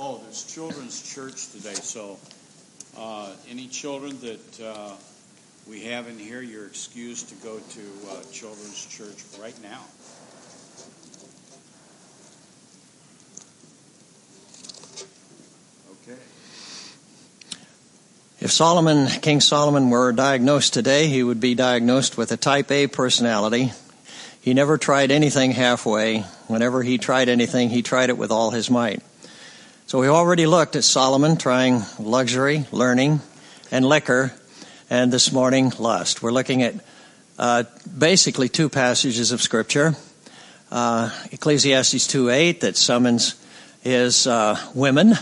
Oh, there's children's church today, so uh, any children that uh, we have in here, you're excused to go to uh, children's church right now. Okay. If Solomon, King Solomon were diagnosed today, he would be diagnosed with a type A personality. He never tried anything halfway. Whenever he tried anything, he tried it with all his might. So we already looked at Solomon trying luxury, learning, and liquor, and this morning lust. We're looking at uh, basically two passages of Scripture. Uh, Ecclesiastes 2:8 that summons his uh, women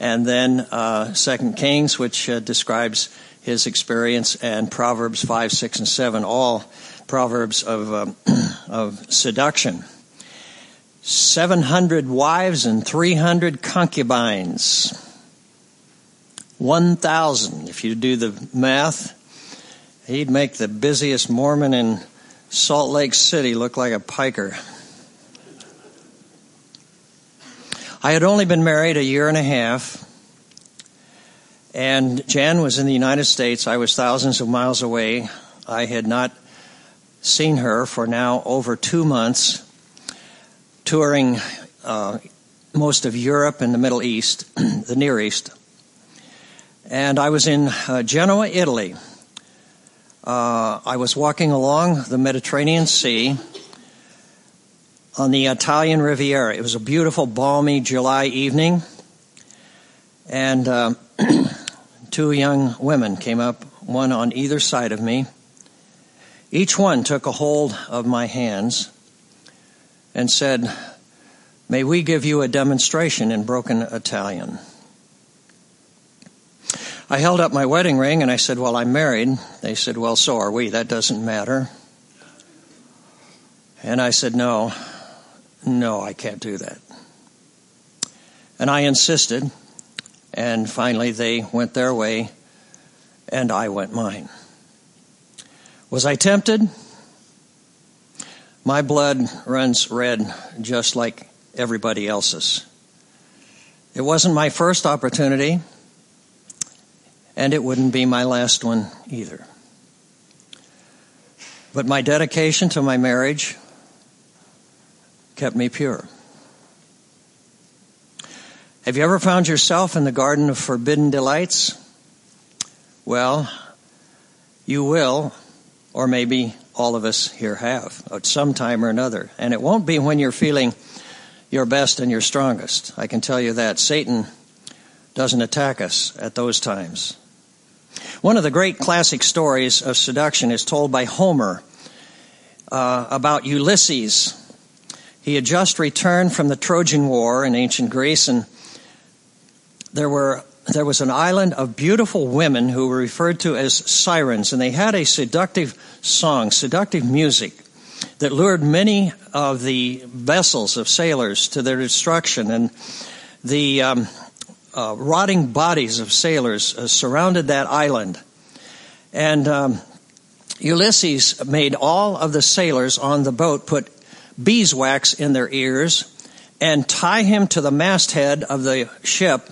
and then uh, Second Kings, which uh, describes his experience, and Proverbs five, six, and seven, all proverbs of um, of seduction. Seven hundred wives and three hundred concubines. One thousand, if you do the math, he'd make the busiest Mormon in Salt Lake City look like a piker. I had only been married a year and a half, and Jan was in the United States. I was thousands of miles away. I had not seen her for now over two months, touring uh, most of Europe and the Middle East, the Near East. And I was in uh, Genoa, Italy. Uh, I was walking along the Mediterranean Sea on the Italian Riviera. It was a beautiful, balmy July evening, and uh, two young women came up, one on either side of me. Each one took a hold of my hands and said, May we give you a demonstration in broken Italian. I held up my wedding ring and I said, Well, I'm married. They said, Well, so are we. That doesn't matter. And I said, No, no, I can't do that. And I insisted, and finally they went their way, and I went mine. Was I tempted? My blood runs red just like everybody else's. It wasn't my first opportunity, and it wouldn't be my last one either. But my dedication to my marriage kept me pure. Have you ever found yourself in the garden of forbidden delights? Well, you will, or maybe all of us here have at some time or another. And it won't be when you're feeling your best and your strongest. I can tell you that. Satan doesn't attack us at those times. One of the great classic stories of seduction is told by Homer uh, about Ulysses he had just returned from the Trojan War in ancient Greece, and there were there was an island of beautiful women who were referred to as sirens, and they had a seductive song, seductive music that lured many of the vessels of sailors to their destruction, and the um, uh, rotting bodies of sailors uh, surrounded that island. And um, Ulysses made all of the sailors on the boat put beeswax in their ears and tie him to the masthead of the ship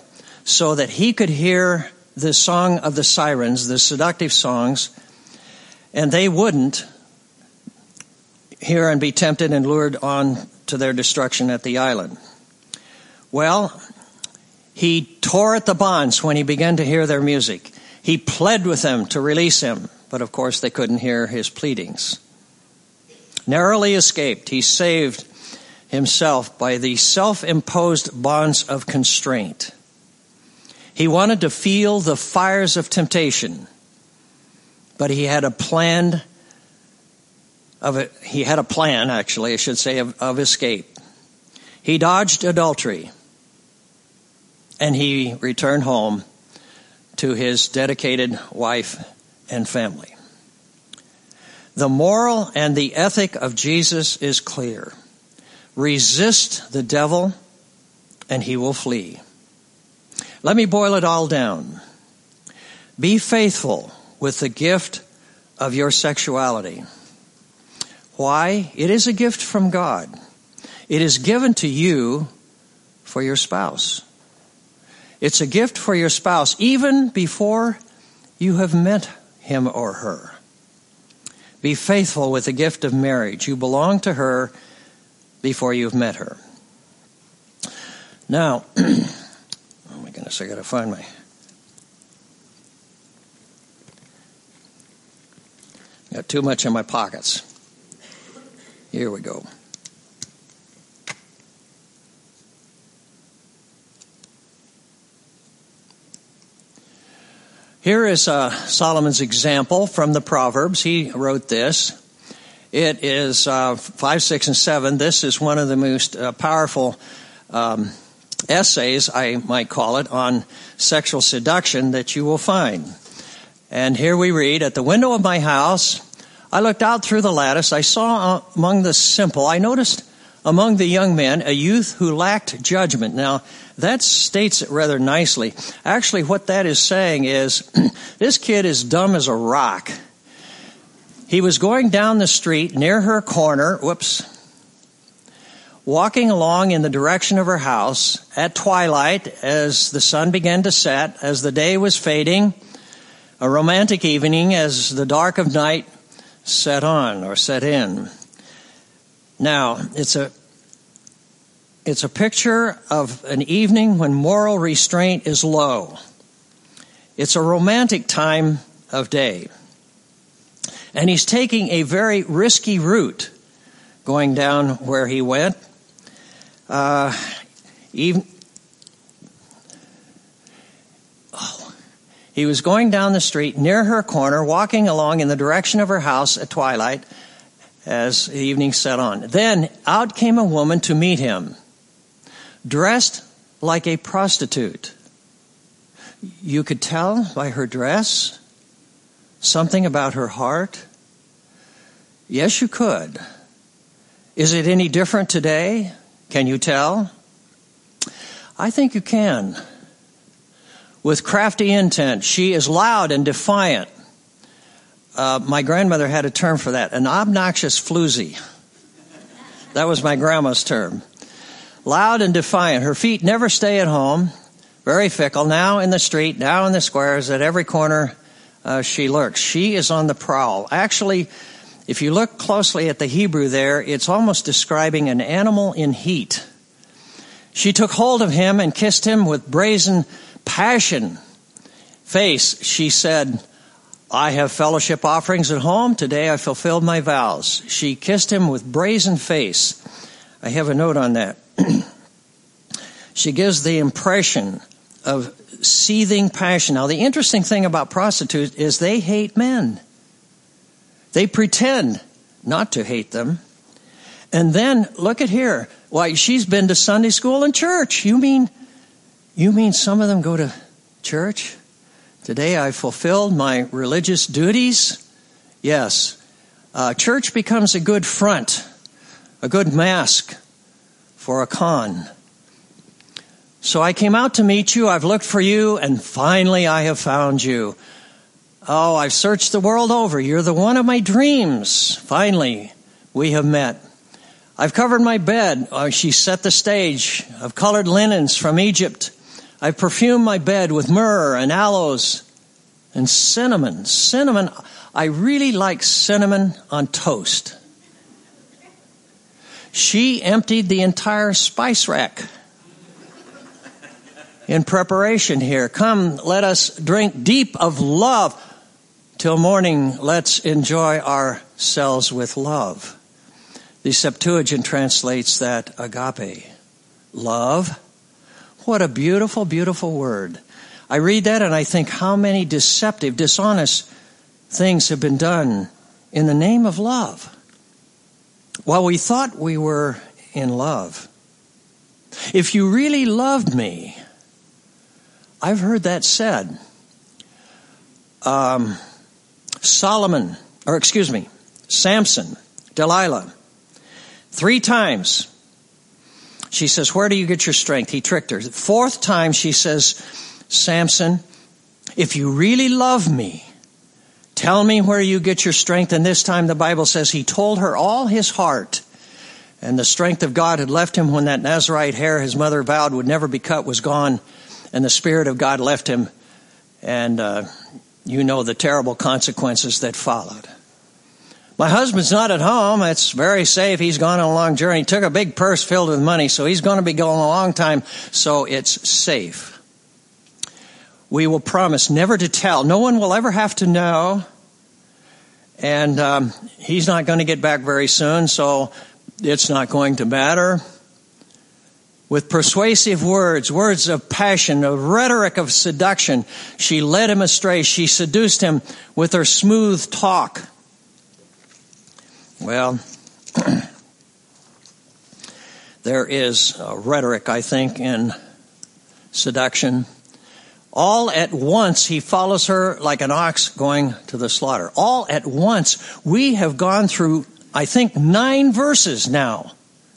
so that he could hear the song of the sirens, the seductive songs, and they wouldn't hear and be tempted and lured on to their destruction at the island. Well, he tore at the bonds when he began to hear their music. He pled with them to release him, but of course they couldn't hear his pleadings narrowly escaped. He saved himself by the self imposed bonds of constraint. He wanted to feel the fires of temptation, but he had a plan of it. He had a plan, actually, I should say, of, of escape. He dodged adultery and he returned home to his dedicated wife and family. The moral and the ethic of Jesus is clear. Resist the devil and he will flee. Let me boil it all down. Be faithful with the gift of your sexuality. Why? It is a gift from God. It is given to you for your spouse. It's a gift for your spouse even before you have met him or her. Be faithful with the gift of marriage. You belong to her before you've met her. Now, goodness, I got to find my. Got too much in my pockets. Here we go. Here is uh, Solomon's example from the Proverbs. He wrote this. It is uh, 5, 6, and 7. This is one of the most uh, powerful um, essays, I might call it, on sexual seduction that you will find. And here we read At the window of my house, I looked out through the lattice. I saw uh, among the simple, I noticed among the young men a youth who lacked judgment. Now, that states it rather nicely. Actually, what that is saying is this kid is dumb as a rock. He was going down the street near her corner, whoops, walking along in the direction of her house at twilight as the sun began to set, as the day was fading, a romantic evening as the dark of night set on or set in. Now, it's a it's a picture of an evening when moral restraint is low. It's a romantic time of day. And he's taking a very risky route going down where he went. Uh, even, oh, he was going down the street near her corner, walking along in the direction of her house at twilight as the evening set on. Then out came a woman to meet him dressed like a prostitute. You could tell by her dress something about her heart. Yes, you could. Is it any different today? Can you tell? I think you can. With crafty intent, she is loud and defiant. Uh, my grandmother had a term for that, an obnoxious floozy. That was my grandma's term loud and defiant. Her feet never stay at home, very fickle, now in the street, now in the squares, at every corner uh, she lurks. She is on the prowl. Actually, if you look closely at the Hebrew there, it's almost describing an animal in heat. She took hold of him and kissed him with brazen passion. Face, she said, I have fellowship offerings at home. Today I fulfilled my vows. She kissed him with brazen face. I have a note on that. she gives the impression of seething passion. Now, the interesting thing about prostitutes is they hate men. They pretend not to hate them. And then look at here. Why, she's been to Sunday school and church. You mean, you mean some of them go to church? Today I fulfilled my religious duties. Yes. Uh, church becomes a good front, a good mask for a con. So I came out to meet you. I've looked for you, and finally I have found you. Oh, I've searched the world over. You're the one of my dreams. Finally, we have met. I've covered my bed. Oh, she set the stage. I've colored linens from Egypt. I've perfumed my bed with myrrh and aloes and cinnamon. Cinnamon. I really like cinnamon on toast. She emptied the entire spice rack in preparation here. Come, let us drink deep of love. Till morning, let's enjoy ourselves with love. The Septuagint translates that agape. Love. What a beautiful, beautiful word. I read that and I think how many deceptive, dishonest things have been done in the name of love. While we thought we were in love. If you really loved me, I've heard that said. Um, Solomon, or excuse me, Samson, Delilah, three times she says, Where do you get your strength? He tricked her. Fourth time she says, Samson, if you really love me, Tell me where you get your strength. And this time the Bible says he told her all his heart. And the strength of God had left him when that Nazarite hair his mother vowed would never be cut was gone. and the Spirit of God left him, and uh, you know the terrible consequences that followed. My husband's not at home. It's very safe. He's gone on a long journey. He took a big purse filled with money, so he's going to be going a long time, so it's safe. We will promise never to tell. No one will ever have to know. And um, he's not going to get back very soon, so it's not going to matter. With persuasive words, words of passion, a rhetoric of seduction, she led him astray. She seduced him with her smooth talk. Well, there is rhetoric, I think, in seduction. All at once, he follows her like an ox going to the slaughter. All at once, we have gone through, I think, nine verses now.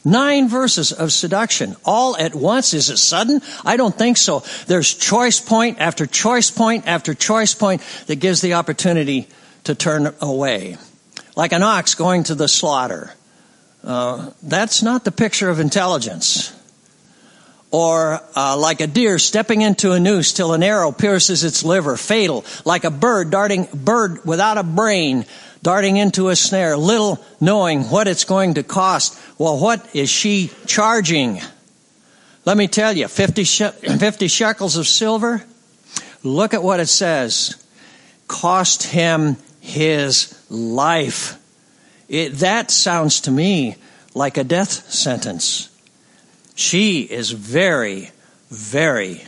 Nine verses of seduction. All at once. Is it sudden? I don't think so. There's choice point after choice point after choice point that gives the opportunity to turn away like an ox going to the slaughter. Uh, that's not the picture of intelligence. Or uh, like a deer stepping into a noose till an arrow pierces its liver, fatal. Like a bird darting, bird without a brain darting into a snare, little knowing what it's going to cost. Well, what is she charging? Let me tell you, 50, 50 shekels of silver. Look at what it says. Cost him his life. It, that sounds to me like a death sentence. She is very, very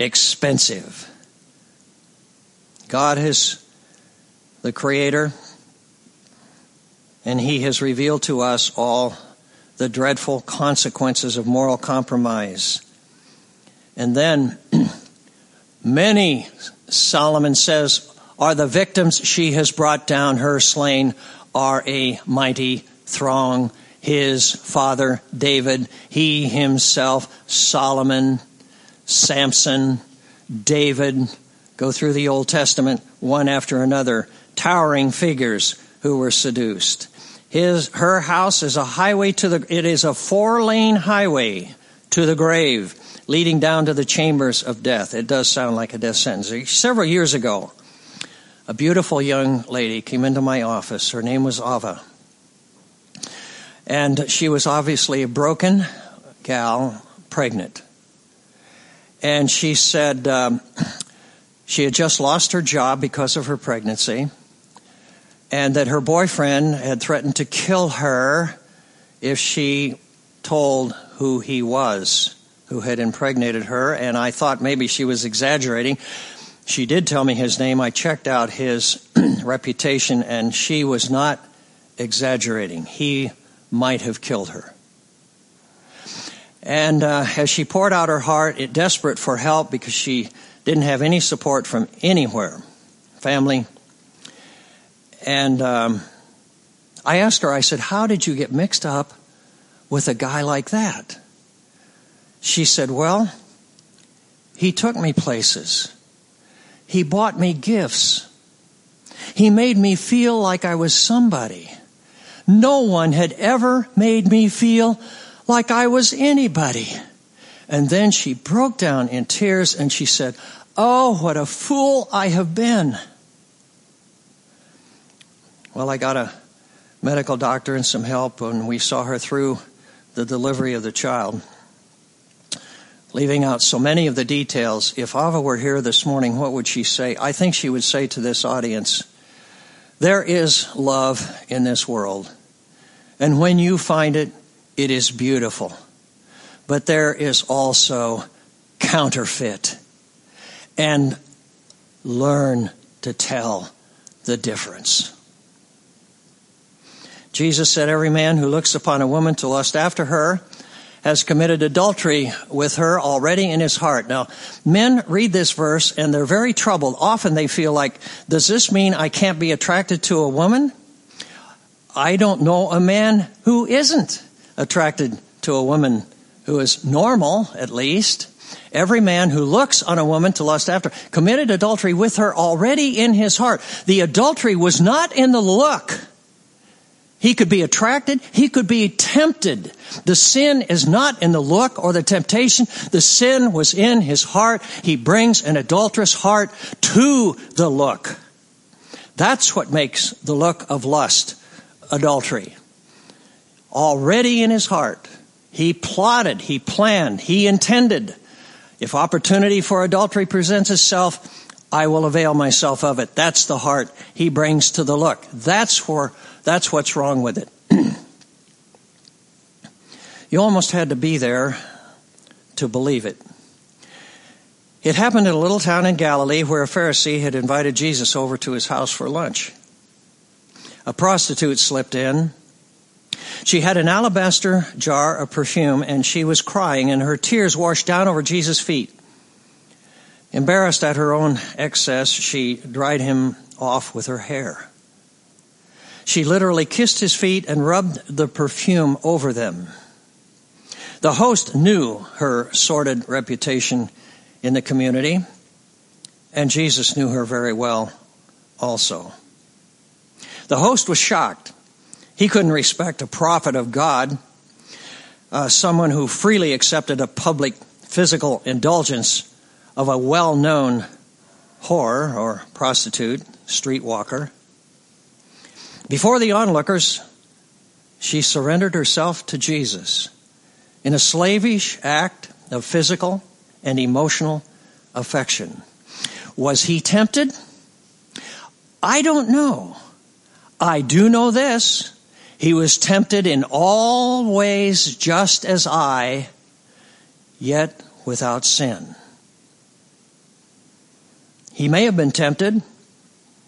expensive. God is the Creator, and He has revealed to us all the dreadful consequences of moral compromise. And then, many, Solomon says, are the victims she has brought down, her slain, are a mighty throng. His father David, he himself, Solomon, Samson, David, go through the Old Testament one after another, towering figures who were seduced. His, her house is a highway to the, it is a four lane highway to the grave, leading down to the chambers of death. It does sound like a death sentence. Several years ago, a beautiful young lady came into my office. Her name was Ava. And she was obviously a broken gal, pregnant. And she said um, she had just lost her job because of her pregnancy, and that her boyfriend had threatened to kill her if she told who he was who had impregnated her. And I thought maybe she was exaggerating. She did tell me his name. I checked out his reputation, and she was not exaggerating. He might have killed her. And uh, as she poured out her heart, it, desperate for help because she didn't have any support from anywhere, family. And um, I asked her, I said, How did you get mixed up with a guy like that? She said, Well, he took me places. He bought me gifts. He made me feel like I was somebody. No one had ever made me feel like I was anybody. And then she broke down in tears and she said, Oh, what a fool I have been. Well, I got a medical doctor and some help, and we saw her through the delivery of the child leaving out so many of the details. If Ava were here this morning, what would she say? I think she would say to this audience, there is love in this world. And when you find it, it is beautiful. But there is also counterfeit. And learn to tell the difference. Jesus said, Every man who looks upon a woman to lust after her has committed adultery with her already in his heart. Now, men read this verse and they're very troubled. Often they feel like, does this mean I can't be attracted to a woman? I don't know a man who isn't attracted to a woman who is normal, at least. Every man who looks on a woman to lust after committed adultery with her already in his heart. The adultery was not in the look. He could be attracted. He could be tempted. The sin is not in the look or the temptation. The sin was in his heart. He brings an adulterous heart to the look. That's what makes the look of lust adultery. Already in his heart, he plotted, he planned, he intended. If opportunity for adultery presents itself, I will avail myself of it. That's the heart he brings to the look. That's where, that's what's wrong with it. you almost had to be there to believe it. It happened in a little town in Galilee where a Pharisee had invited Jesus over to his house for lunch. A prostitute slipped in. She had an alabaster jar of perfume and she was crying and her tears washed down over Jesus' feet. Embarrassed at her own excess, she dried him off with her hair. She literally kissed his feet and rubbed the perfume over them. The host knew her sordid reputation in the community, and Jesus knew her very well also. The host was shocked. He couldn't respect a prophet of God, uh, someone who freely accepted a public physical indulgence of a well known whore or prostitute, streetwalker. Before the onlookers, she surrendered herself to Jesus in a slavish act of physical and emotional affection. Was he tempted? I don't know. I do know this. He was tempted in all ways just as I, yet without sin. He may have been tempted,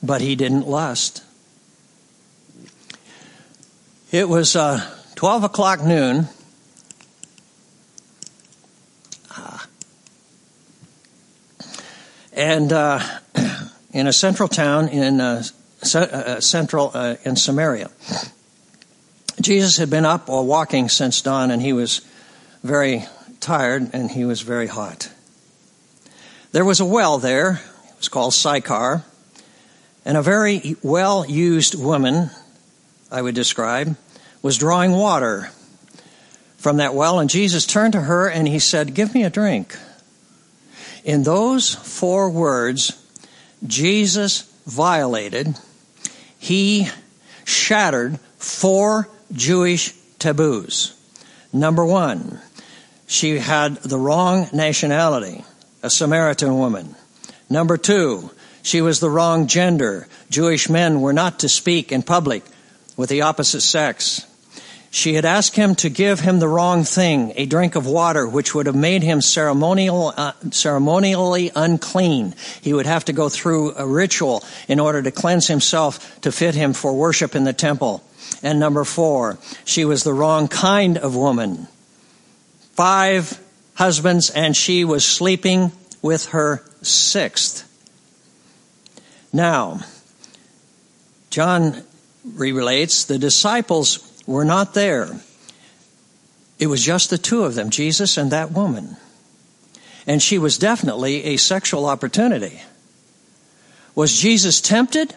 but he didn't lust. It was uh, 12 o'clock noon and uh, in a central town in uh, central uh, in Samaria. Jesus had been up or walking since dawn, and he was very tired and he was very hot. There was a well there. It was called Sychar, and a very well used woman, I would describe, was drawing water from that well, and Jesus turned to her and he said, "Give me a drink." In those four words, Jesus violated, he shattered four Jewish taboos. Number one, she had the wrong nationality, a Samaritan woman. Number two, she was the wrong gender. Jewish men were not to speak in public with the opposite sex. She had asked him to give him the wrong thing, a drink of water, which would have made him ceremonial, uh, ceremonially unclean. He would have to go through a ritual in order to cleanse himself to fit him for worship in the temple. And number four, she was the wrong kind of woman. Five husbands, and she was sleeping with her sixth. Now, John relates the disciples were not there. It was just the two of them, Jesus and that woman. And she was definitely a sexual opportunity. Was Jesus tempted?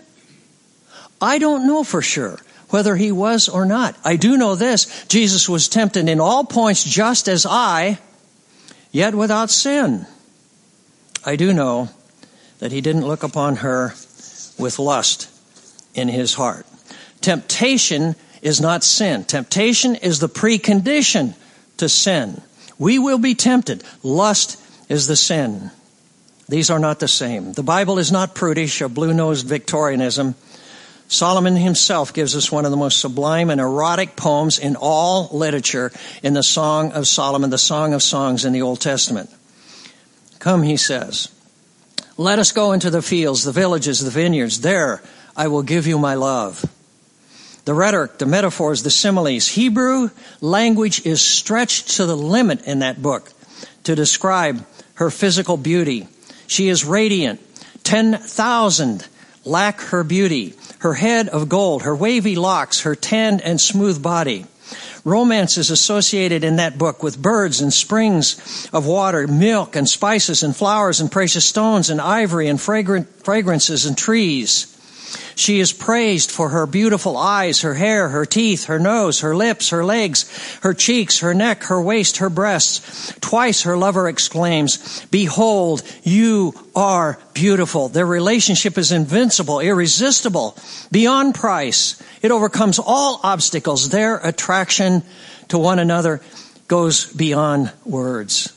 I don't know for sure whether he was or not. I do know this Jesus was tempted in all points just as I, yet without sin. I do know that he didn't look upon her with lust in his heart. Temptation is not sin. Temptation is the precondition to sin. We will be tempted. Lust is the sin. These are not the same. The Bible is not prudish or blue-nosed Victorianism. Solomon himself gives us one of the most sublime and erotic poems in all literature in the Song of Solomon, the Song of Songs in the Old Testament. Come, he says, let us go into the fields, the villages, the vineyards. There I will give you my love the rhetoric, the metaphors, the similes. Hebrew language is stretched to the limit in that book to describe her physical beauty. She is radiant. 10,000 lack her beauty. Her head of gold, her wavy locks, her tanned and smooth body. Romance is associated in that book with birds and springs of water, milk and spices and flowers and precious stones and ivory and fragrant fragrances and trees. She is praised for her beautiful eyes, her hair, her teeth, her nose, her lips, her legs, her cheeks, her neck, her waist, her breasts. Twice her lover exclaims, Behold, you are beautiful. Their relationship is invincible, irresistible, beyond price. It overcomes all obstacles. Their attraction to one another goes beyond words.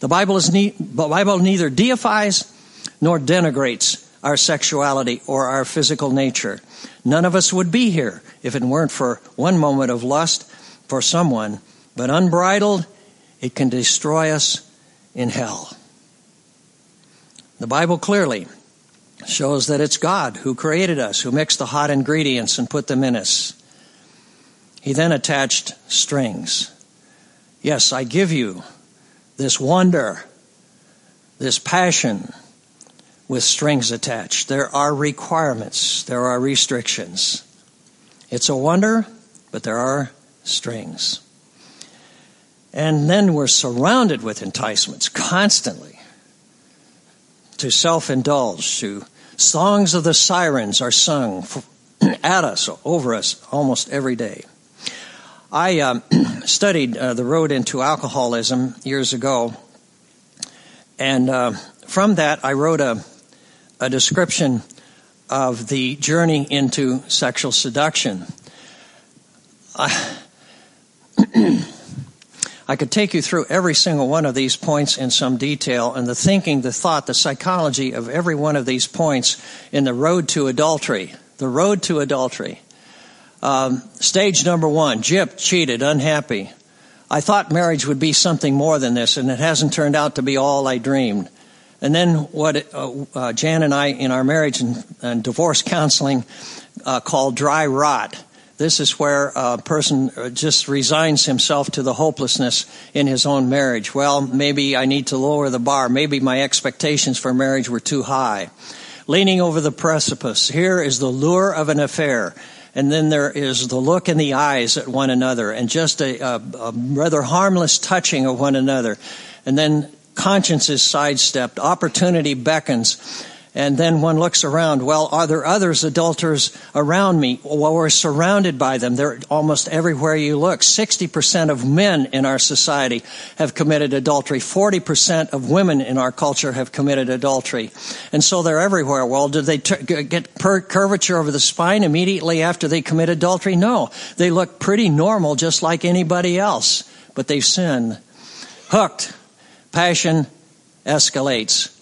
The Bible, is ne- the Bible neither deifies nor denigrates our sexuality or our physical nature. None of us would be here if it weren't for one moment of lust for someone, but unbridled, it can destroy us in hell. The Bible clearly shows that it's God who created us, who mixed the hot ingredients and put them in us. He then attached strings. Yes, I give you this wonder, this passion, with strings attached. There are requirements, there are restrictions. It's a wonder, but there are strings. And then we're surrounded with enticements constantly to self indulge, to songs of the sirens are sung at us, over us, almost every day. I um, studied uh, the road into alcoholism years ago, and uh, from that I wrote a a description of the journey into sexual seduction. I, I could take you through every single one of these points in some detail, and the thinking, the thought, the psychology of every one of these points in the road to adultery. The road to adultery. Um, stage number one, Jip cheated, unhappy. I thought marriage would be something more than this, and it hasn't turned out to be all I dreamed. And then what uh, uh, Jan and I in our marriage and, and divorce counseling uh, call dry rot. This is where a person uh, just resigns himself to the hopelessness in his own marriage. Well, maybe I need to lower the bar. Maybe my expectations for marriage were too high. Leaning over the precipice. Here is the lure of an affair. And then there is the look in the eyes at one another and just a, a, a rather harmless touching of one another. And then conscience is sidestepped, opportunity beckons, and then one looks around. Well, are there others adulterers around me? Well, we're surrounded by them. They're almost everywhere you look. 60% of men in our society have committed adultery. 40% of women in our culture have committed adultery. And so they're everywhere. Well, do they t- get per- curvature over the spine immediately after they commit adultery? No. They look pretty normal just like anybody else, but they've sinned. Hooked passion escalates.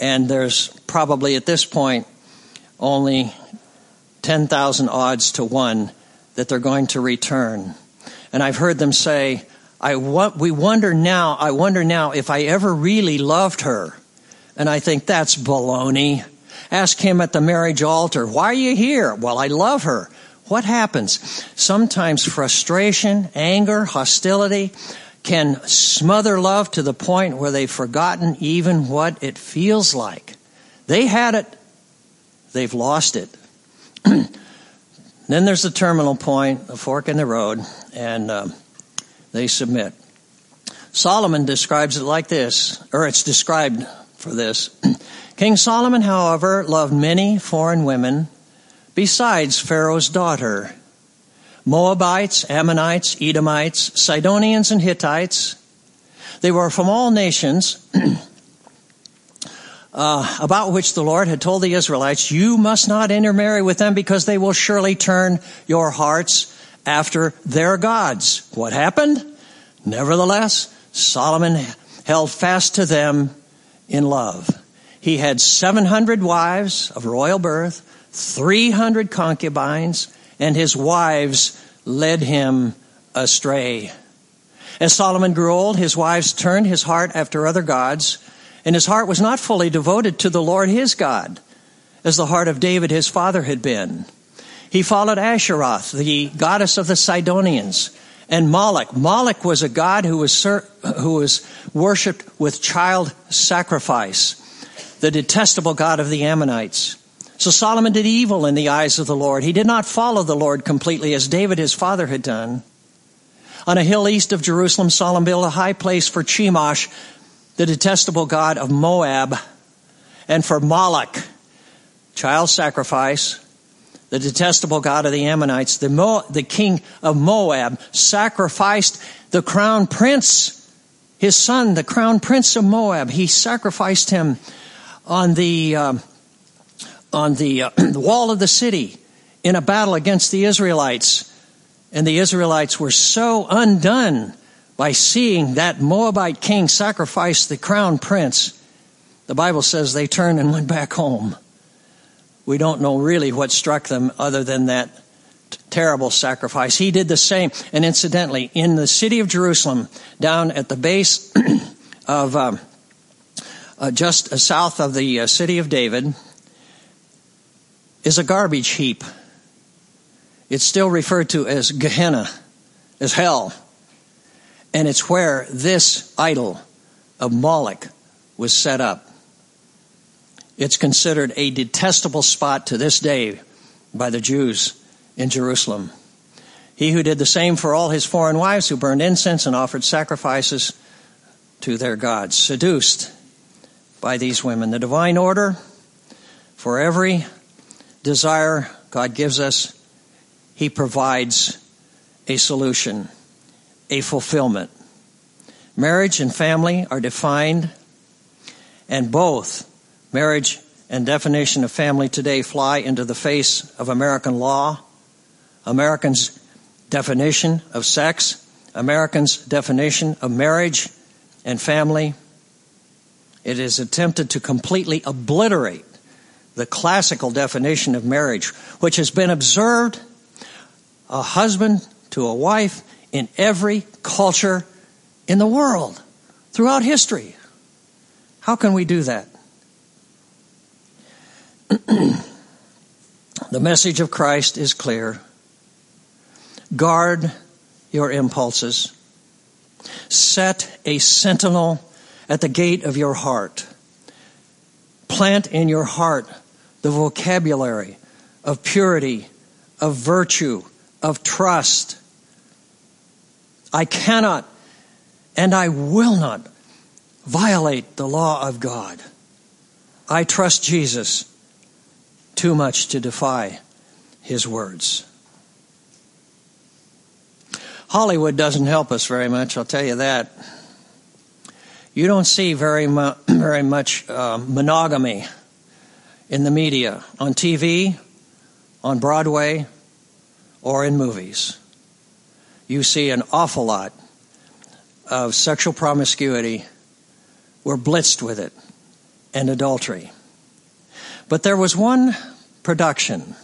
And there's probably at this point only 10,000 odds to one that they're going to return. And I've heard them say, I we wonder now, I wonder now if I ever really loved her. And I think that's baloney. Ask him at the marriage altar, why are you here? Well, I love her. What happens? Sometimes frustration, anger, hostility, can smother love to the point where they've forgotten even what it feels like. They had it, they've lost it. then there's the terminal point, the fork in the road, and uh, they submit. Solomon describes it like this, or it's described for this. King Solomon, however, loved many foreign women besides Pharaoh's daughter Moabites, Ammonites, Edomites, Sidonians, and Hittites. They were from all nations. Uh, about which the Lord had told the Israelites, you must not intermarry with them because they will surely turn your hearts after their gods. What happened? Nevertheless, Solomon held fast to them in love. He had 700 wives of royal birth, 300 concubines, and his wives led him astray. As Solomon grew old, his wives turned his heart after other gods, and his heart was not fully devoted to the Lord his God, as the heart of David his father had been. He followed Asheroth, the goddess of the Sidonians, and Moloch. Moloch was a god who was, who was worshipped with child sacrifice, the detestable god of the Ammonites. So Solomon did evil in the eyes of the Lord. He did not follow the Lord completely as David his father had done. On a hill east of Jerusalem, Solomon built a high place for Chemosh, the detestable god of Moab, and for Moloch, child sacrifice, the detestable God of the Ammonites, the, Mo- the king of Moab, sacrificed the crown prince, his son, the crown prince of Moab. He sacrificed him on the, uh, on the, uh, the wall of the city in a battle against the Israelites. And the Israelites were so undone by seeing that Moabite king sacrifice the crown prince. The Bible says they turned and went back home. We don't know really what struck them other than that terrible sacrifice. He did the same. And incidentally, in the city of Jerusalem, down at the base of um, uh, just south of the uh, city of David, is a garbage heap. It's still referred to as Gehenna, as hell. And it's where this idol of Moloch was set up. It's considered a detestable spot to this day by the Jews in Jerusalem. He who did the same for all his foreign wives who burned incense and offered sacrifices to their gods, seduced by these women. The divine order for every desire God gives us, He provides a solution, a fulfillment. Marriage and family are defined, and both Marriage and definition of family today fly into the face of American law, Americans' definition of sex, Americans' definition of marriage and family. It is attempted to completely obliterate the classical definition of marriage, which has been observed a husband to a wife in every culture in the world throughout history. How can we do that? the message of Christ is clear. Guard your impulses. Set a sentinel at the gate of your heart. Plant in your heart the vocabulary of purity, of virtue, of trust. I cannot and I will not violate the law of God. I trust Jesus too much to defy his words. Hollywood doesn't help us very much, I'll tell you that. You don't see very, mu- very much uh, monogamy in the media, on TV, on Broadway, or in movies. You see an awful lot of sexual promiscuity. We're blitzed with it, and adultery. But there was one production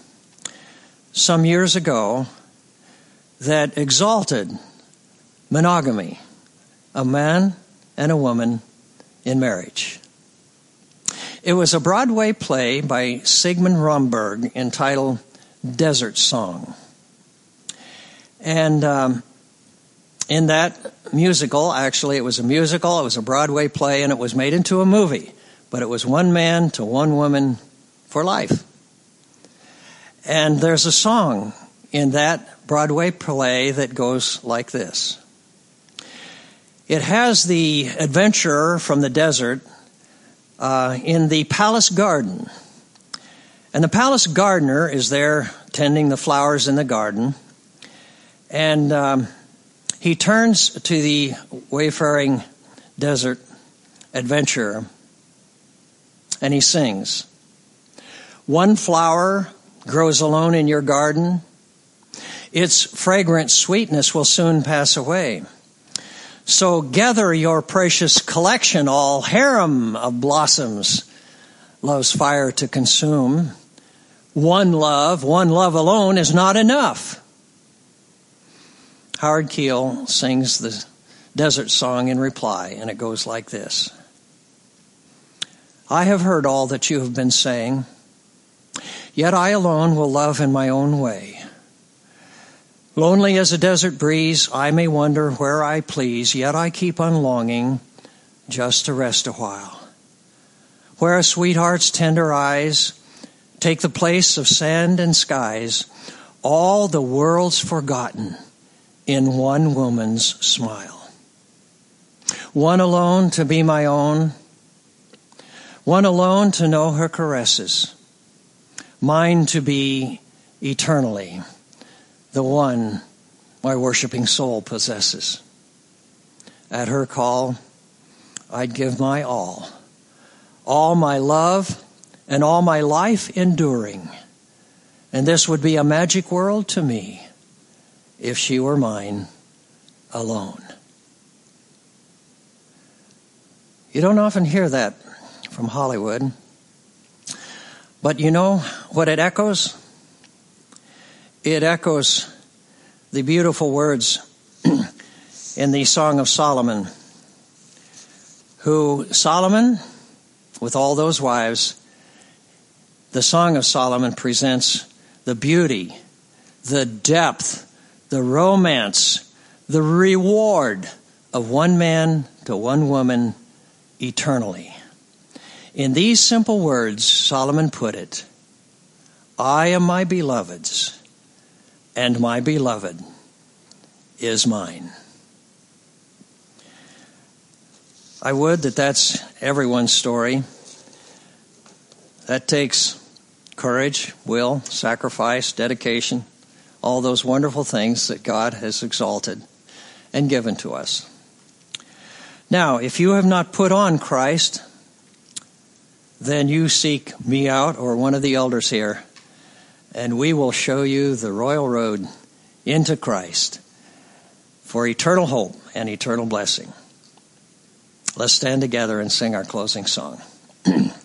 some years ago that exalted monogamy, a man and a woman in marriage. It was a Broadway play by Sigmund Romberg entitled Desert Song. And um, in that musical, actually, it was a musical, it was a Broadway play, and it was made into a movie. But it was one man to one woman for life. And there's a song in that Broadway play that goes like this. It has the adventurer from the desert uh, in the palace garden. And the palace gardener is there tending the flowers in the garden. And um, he turns to the wayfaring desert adventurer and he sings. One flower grows alone in your garden. Its fragrant sweetness will soon pass away. So gather your precious collection, all harem of blossoms loves fire to consume. One love, one love alone is not enough. Howard Keel sings the desert song in reply, and it goes like this. I have heard all that you have been saying. Yet I alone will love in my own way. Lonely as a desert breeze, I may wander where I please, yet I keep on longing just to rest a while. Where a sweetheart's tender eyes take the place of sand and skies, all the world's forgotten in one woman's smile. One alone to be my own, one alone to know her caresses mine to be eternally, the one my worshiping soul possesses. At her call, I'd give my all, all my love and all my life enduring. And this would be a magic world to me if she were mine alone. You don't often hear that from Hollywood. But you know what it echoes? It echoes the beautiful words in the Song of Solomon, who Solomon, with all those wives, the Song of Solomon presents the beauty, the depth, the romance, the reward of one man to one woman eternally. In these simple words, Solomon put it I am my beloved's, and my beloved is mine. I would that that's everyone's story. That takes courage, will, sacrifice, dedication, all those wonderful things that God has exalted and given to us. Now, if you have not put on Christ, then you seek me out or one of the elders here, and we will show you the royal road into Christ for eternal hope and eternal blessing. Let's stand together and sing our closing song.